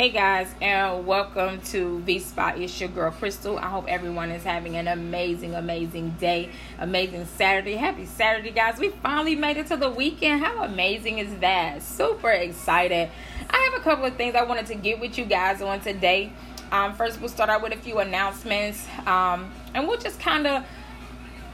Hey guys, and welcome to V Spot. It's your girl Crystal. I hope everyone is having an amazing, amazing day, amazing Saturday. Happy Saturday, guys. We finally made it to the weekend. How amazing is that? Super excited. I have a couple of things I wanted to get with you guys on today. Um, first, we'll start out with a few announcements, um, and we'll just kind of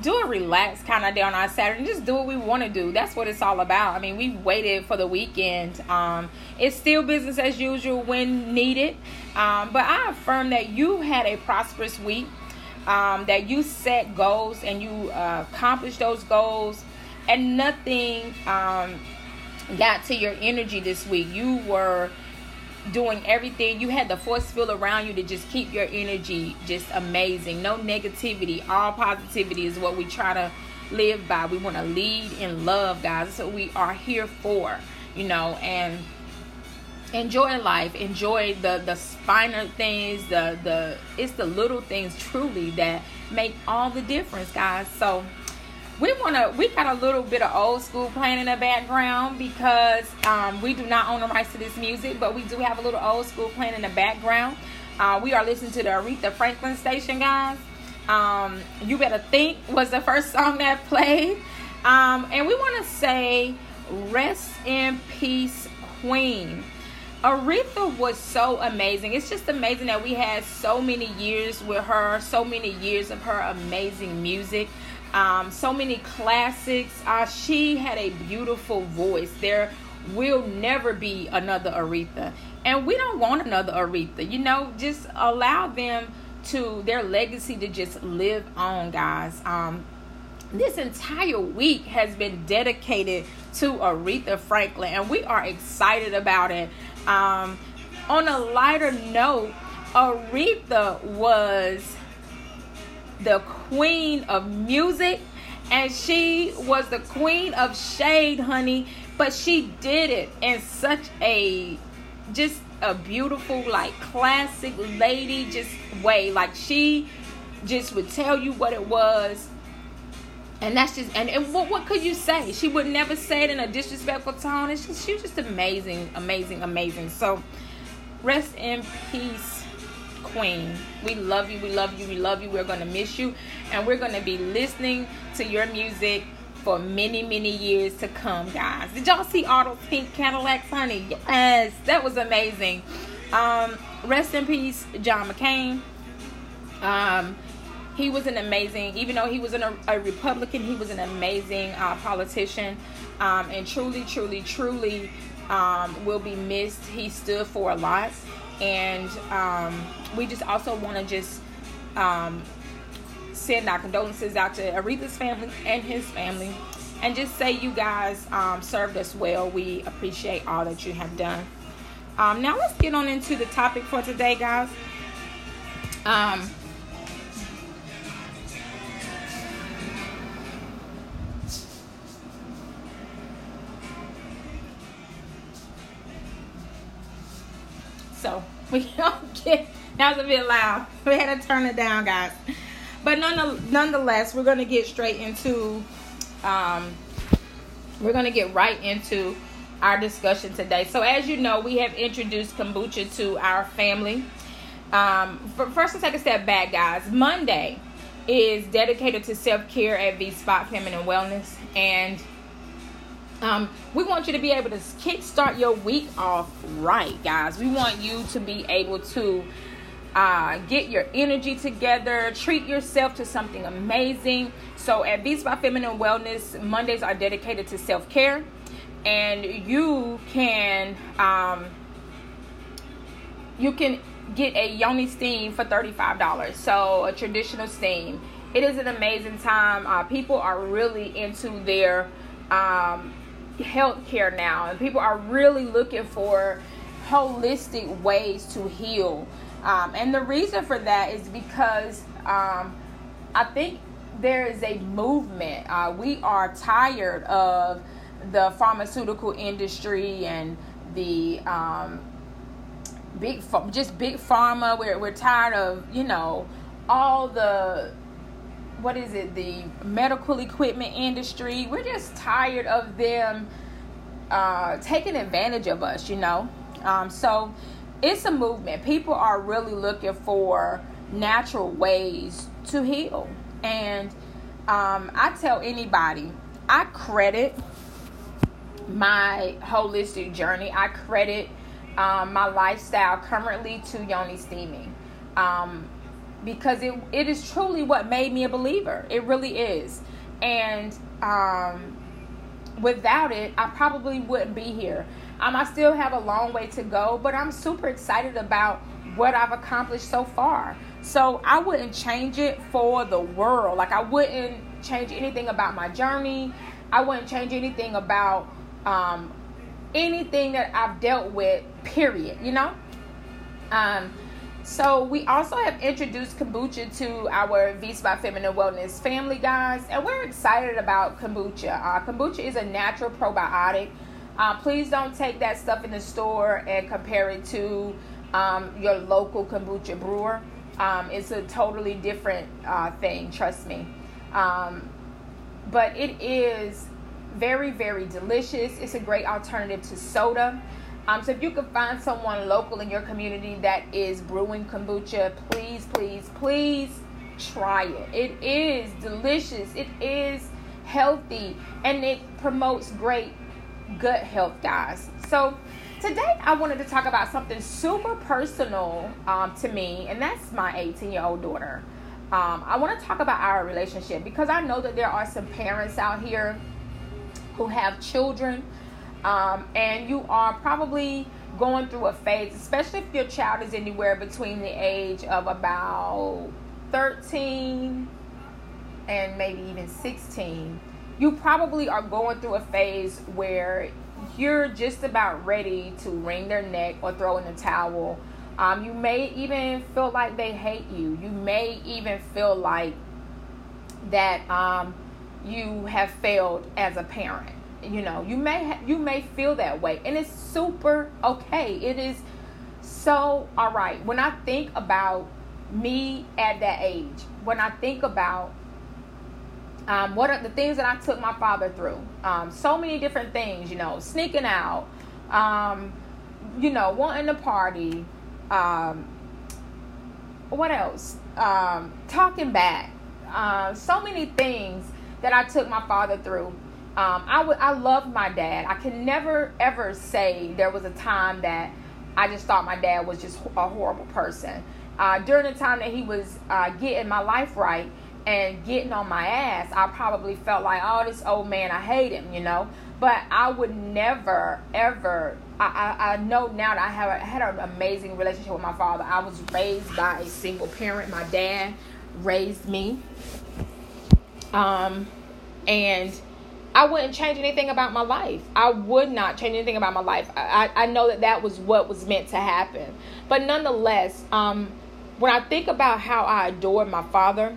do a relaxed kind of day on our Saturday just do what we want to do. That's what it's all about. I mean, we waited for the weekend. Um, it's still business as usual when needed. Um, but I affirm that you had a prosperous week, um, that you set goals and you uh, accomplished those goals, and nothing um, got to your energy this week. You were doing everything. You had the force field around you to just keep your energy just amazing. No negativity. All positivity is what we try to live by. We want to lead in love, guys. That's what we are here for, you know, and enjoy life. Enjoy the the finer things, the the it's the little things truly that make all the difference, guys. So we want to we got a little bit of old school playing in the background because um, we do not own the rights to this music but we do have a little old school playing in the background. Uh, we are listening to the aretha franklin station guys. Um, you better think was the first song that played. Um, and we want to say rest in peace queen. Aretha was so amazing. It's just amazing that we had so many years with her, so many years of her amazing music um, so many classics. Uh, she had a beautiful voice. There will never be another Aretha, and we don't want another Aretha. You know, just allow them to their legacy to just live on, guys. Um, this entire week has been dedicated to Aretha Franklin, and we are excited about it. Um, on a lighter note, Aretha was the queen of music and she was the queen of shade, honey. But she did it in such a just a beautiful, like classic lady just way. Like she just would tell you what it was. And that's just and, and what what could you say? She would never say it in a disrespectful tone. And she, she was just amazing, amazing, amazing. So rest in peace queen. We love you, we love you, we love you. We're going to miss you. And we're going to be listening to your music for many, many years to come, guys. Did y'all see those pink Cadillacs, honey? Yes, that was amazing. Um, rest in peace, John McCain. Um, he was an amazing, even though he was an, a Republican, he was an amazing uh, politician. Um, and truly, truly, truly um, will be missed. He stood for a lot and um, we just also want to just um, send our condolences out to Aretha's family and his family, and just say you guys um, served us well. We appreciate all that you have done. Um, now let's get on into the topic for today, guys. we don't get that was a bit loud. We had to turn it down, guys. But nonetheless, we're gonna get straight into um, we're gonna get right into our discussion today. So as you know, we have introduced kombucha to our family. Um, first, let's take a step back, guys. Monday is dedicated to self care at V Spot Feminine Wellness, and um, we want you to be able to kickstart your week off right, guys. We want you to be able to uh, get your energy together, treat yourself to something amazing. So at V Spot Feminine Wellness, Mondays are dedicated to self care, and you can um, you can get a yoni steam for thirty five dollars. So a traditional steam. It is an amazing time. Uh, people are really into their um, healthcare now, and people are really looking for holistic ways to heal. Um, and the reason for that is because um, I think there is a movement. Uh, we are tired of the pharmaceutical industry and the um, big, just big pharma. We're we're tired of you know all the what is it the medical equipment industry we're just tired of them uh, taking advantage of us you know um, so it's a movement. People are really looking for natural ways to heal. And um, I tell anybody, I credit my holistic journey. I credit um, my lifestyle currently to Yoni Steaming. Um, because it, it is truly what made me a believer. It really is. And um, without it, I probably wouldn't be here. Um, I still have a long way to go, but I'm super excited about what I've accomplished so far. So I wouldn't change it for the world. Like I wouldn't change anything about my journey. I wouldn't change anything about um, anything that I've dealt with. Period. You know. Um, so we also have introduced kombucha to our V Spot Feminine Wellness family, guys, and we're excited about kombucha. Uh, kombucha is a natural probiotic. Uh, please don't take that stuff in the store and compare it to um, your local kombucha brewer. Um, it's a totally different uh, thing, trust me. Um, but it is very, very delicious. It's a great alternative to soda. Um, so if you can find someone local in your community that is brewing kombucha, please, please, please try it. It is delicious. It is healthy and it promotes great gut health, guys. So today I wanted to talk about something super personal um, to me, and that's my 18 year old daughter. Um, I want to talk about our relationship because I know that there are some parents out here who have children um, and you are probably going through a phase, especially if your child is anywhere between the age of about 13 and maybe even 16, you probably are going through a phase where you're just about ready to wring their neck or throw in the towel. Um, you may even feel like they hate you. You may even feel like that um, you have failed as a parent you know you may ha- you may feel that way and it's super okay. It is so all right when i think about me at that age when i think about um, what are the things that i took my father through um, so many different things you know sneaking out um, you know wanting to party um, what else? Um, talking back uh, so many things that i took my father through um, I would I love my dad. I can never ever say there was a time that I just thought my dad was just a horrible person. Uh, during the time that he was uh, getting my life right and getting on my ass, I probably felt like, oh, this old man, I hate him, you know. But I would never, ever. I, I, I know now that I have had an amazing relationship with my father. I was raised by a single parent. My dad raised me, um, and I wouldn't change anything about my life. I would not change anything about my life. I, I know that that was what was meant to happen. But nonetheless, um, when I think about how I adored my father,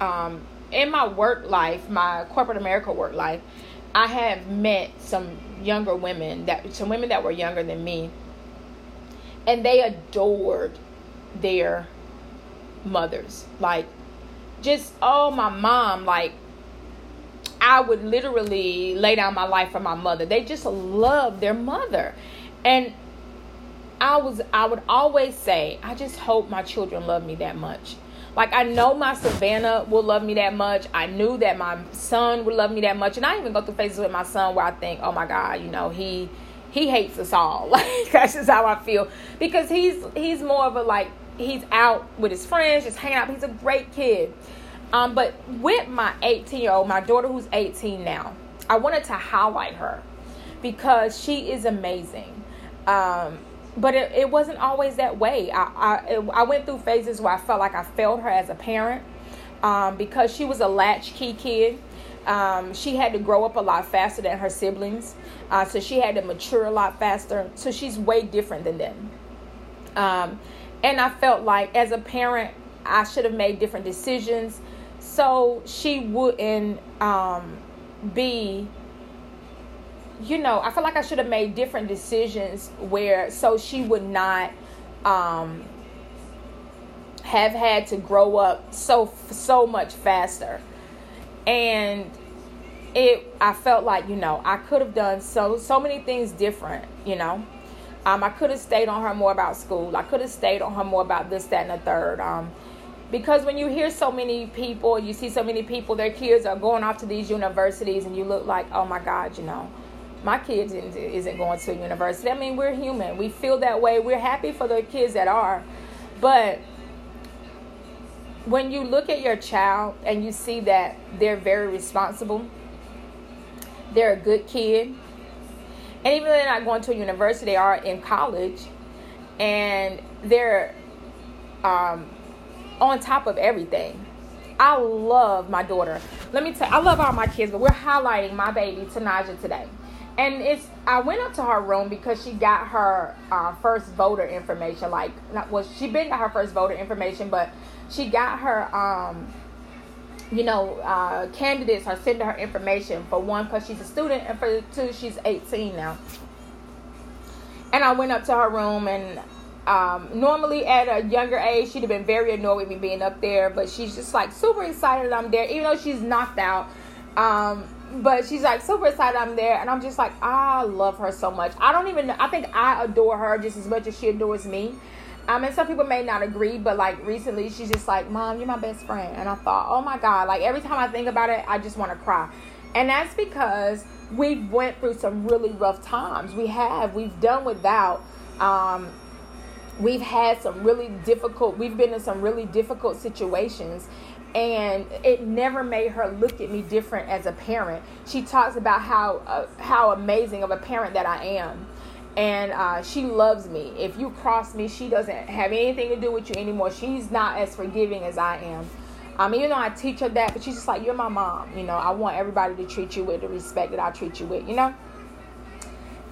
um, in my work life, my corporate America work life, I have met some younger women that some women that were younger than me, and they adored their mothers. Like, just oh, my mom, like I would literally lay down my life for my mother. They just love their mother. And I was I would always say, I just hope my children love me that much. Like I know my Savannah will love me that much. I knew that my son would love me that much. And I even go through phases with my son where I think, oh my God, you know, he he hates us all. Like that's just how I feel. Because he's he's more of a like he's out with his friends, just hanging out. He's a great kid. Um, but with my 18 year old, my daughter who's 18 now, I wanted to highlight her because she is amazing. Um, but it, it, wasn't always that way. I, I, I went through phases where I felt like I failed her as a parent um, because she was a latchkey kid. Um, she had to grow up a lot faster than her siblings, uh, so she had to mature a lot faster. So she's way different than them. Um, and I felt like as a parent, I should have made different decisions so she wouldn't um, be you know i feel like i should have made different decisions where so she would not um, have had to grow up so so much faster and it i felt like you know i could have done so so many things different you know Um, I could have stayed on her more about school. I could have stayed on her more about this, that, and the third. Um, because when you hear so many people, you see so many people, their kids are going off to these universities, and you look like, oh my God, you know, my kids isn't going to a university. I mean, we're human. We feel that way. We're happy for the kids that are. But when you look at your child and you see that they're very responsible, they're a good kid, and even though they're not going to a university, they are in college, and they're um, on top of everything. I love my daughter. Let me tell I love all my kids, but we're highlighting my baby Tanaja today. And it's I went up to her room because she got her uh, first voter information. Like, not well, she been got her first voter information, but she got her um, you know, uh, candidates are sending her information for one because she's a student, and for two, she's 18 now. And I went up to her room, and um, normally at a younger age, she'd have been very annoyed with me being up there, but she's just like super excited I'm there, even though she's knocked out. Um, but she's like super excited I'm there, and I'm just like, I love her so much. I don't even, I think I adore her just as much as she adores me. I mean, some people may not agree, but like recently, she's just like, "Mom, you're my best friend," and I thought, "Oh my God!" Like every time I think about it, I just want to cry, and that's because we went through some really rough times. We have, we've done without. Um, we've had some really difficult. We've been in some really difficult situations, and it never made her look at me different as a parent. She talks about how uh, how amazing of a parent that I am and uh, she loves me. If you cross me, she doesn't have anything to do with you anymore. She's not as forgiving as I am. Um, even though I teach her that, but she's just like, you're my mom. You know, I want everybody to treat you with the respect that I treat you with, you know?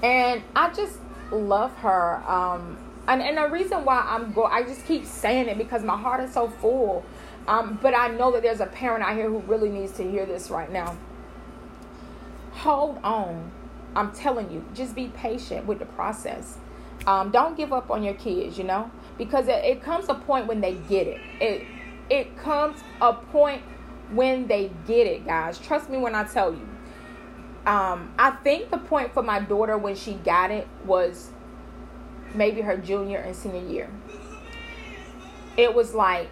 And I just love her. Um, and, and the reason why I'm go, I just keep saying it because my heart is so full. Um, but I know that there's a parent out here who really needs to hear this right now. Hold on I'm telling you, just be patient with the process. Um, don't give up on your kids, you know, because it, it comes a point when they get it. It it comes a point when they get it, guys. Trust me when I tell you. Um, I think the point for my daughter when she got it was maybe her junior and senior year. It was like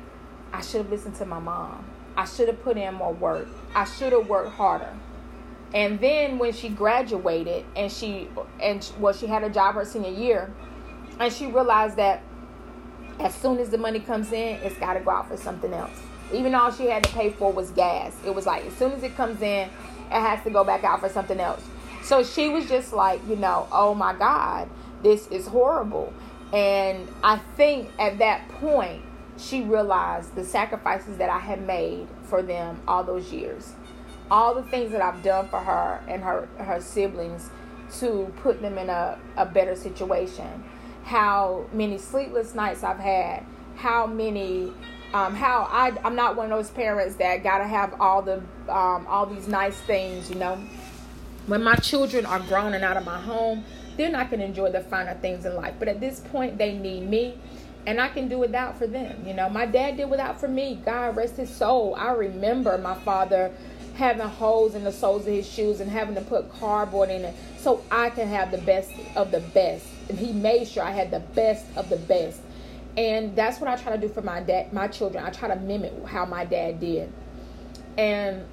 I should have listened to my mom. I should have put in more work. I should have worked harder. And then when she graduated and she and well she had a job her senior year, and she realized that as soon as the money comes in, it's got to go out for something else. Even all she had to pay for was gas. It was like as soon as it comes in, it has to go back out for something else. So she was just like, you know, oh my God, this is horrible. And I think at that point, she realized the sacrifices that I had made for them all those years all the things that I've done for her and her her siblings to put them in a, a better situation. How many sleepless nights I've had, how many um, how I I'm not one of those parents that gotta have all the um, all these nice things, you know. When my children are grown and out of my home, they're not gonna enjoy the finer things in life. But at this point, they need me, and I can do without for them. You know, my dad did without for me. God rest his soul. I remember my father having holes in the soles of his shoes and having to put cardboard in it so I can have the best of the best. And he made sure I had the best of the best. And that's what I try to do for my dad, my children. I try to mimic how my dad did. And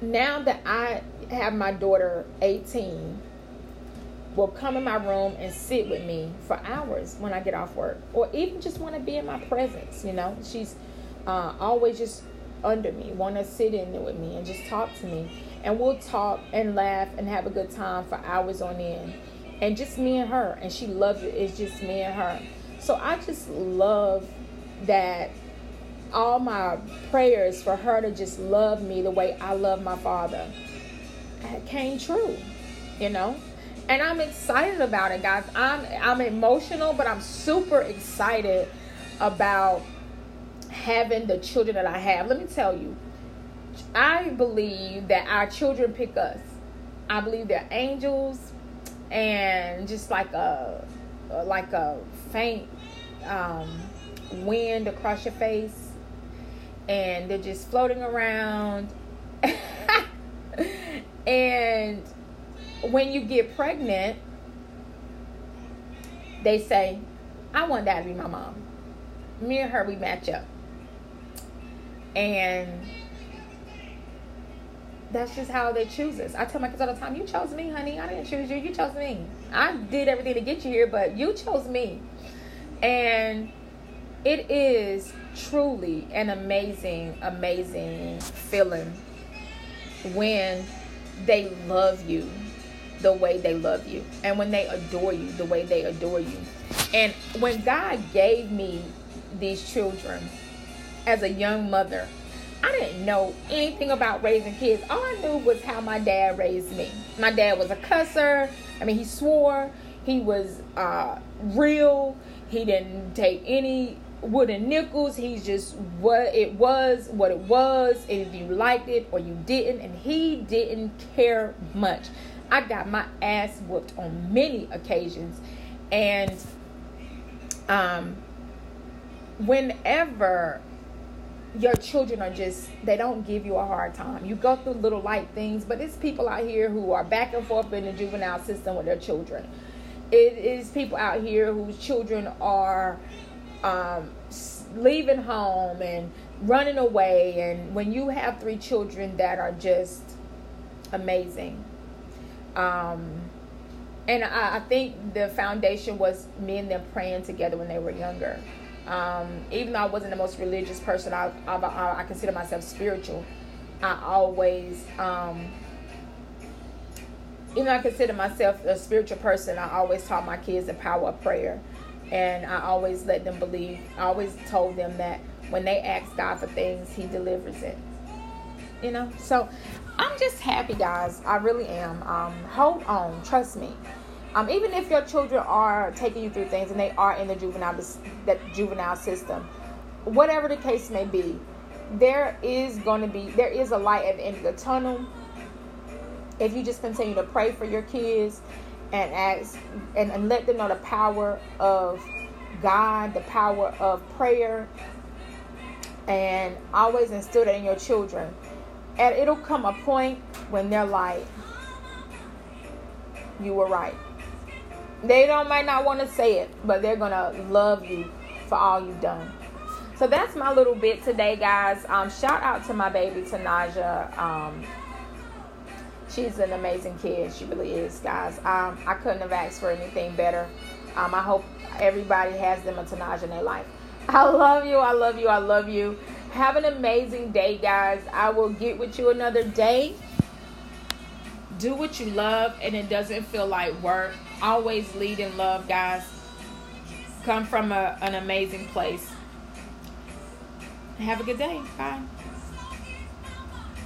now that I have my daughter 18 will come in my room and sit with me for hours when I get off work or even just want to be in my presence, you know. She's uh, always just under me, want to sit in there with me and just talk to me. And we'll talk and laugh and have a good time for hours on end. And just me and her. And she loves it. It's just me and her. So I just love that all my prayers for her to just love me the way I love my father came true, you know? And I'm excited about it, guys. I'm I'm emotional, but I'm super excited about having the children that I have. Let me tell you, I believe that our children pick us. I believe they're angels and just like a like a faint um, wind across your face and they're just floating around and when you get pregnant they say, I want that to be my mom. Me and her, we match up. And that's just how they choose us. I tell my kids all the time, you chose me, honey. I didn't choose you. You chose me. I did everything to get you here, but you chose me. And it is truly an amazing, amazing feeling when they love you the way they love you and when they adore you the way they adore you. And when God gave me these children as a young mother, I didn't know anything about raising kids. All I knew was how my dad raised me. My dad was a cusser. I mean, he swore. He was uh, real. He didn't take any wooden nickels. He's just what it was, what it was. If you liked it or you didn't, and he didn't care much. I got my ass whooped on many occasions, and um, whenever your children are just they don't give you a hard time. You go through little light things but it's people out here who are back and forth in the juvenile system with their children. It is people out here whose children are um, leaving home and running away. And when you have three children that are just amazing um, and I, I think the foundation was me and them praying together when they were younger um, even though I wasn't the most religious person, I, I, I consider myself spiritual. I always, um, even though I consider myself a spiritual person, I always taught my kids the power of prayer. And I always let them believe, I always told them that when they ask God for things, He delivers it. You know? So I'm just happy, guys. I really am. Um, hold on. Trust me. Um, even if your children are taking you through things and they are in the juvenile that juvenile system, whatever the case may be, there is going to be there is a light at the end of the tunnel. If you just continue to pray for your kids and ask and, and let them know the power of God, the power of prayer, and always instill that in your children. And it'll come a point when they're like, you were right. They don't might not want to say it, but they're gonna love you for all you've done. So that's my little bit today, guys. Um, shout out to my baby Tanaja. Um, she's an amazing kid. She really is, guys. Um, I couldn't have asked for anything better. Um, I hope everybody has them a Tanaja in their life. I love you. I love you. I love you. Have an amazing day, guys. I will get with you another day. Do what you love, and it doesn't feel like work always lead in love, guys. Come from a, an amazing place. Have a good day. Bye.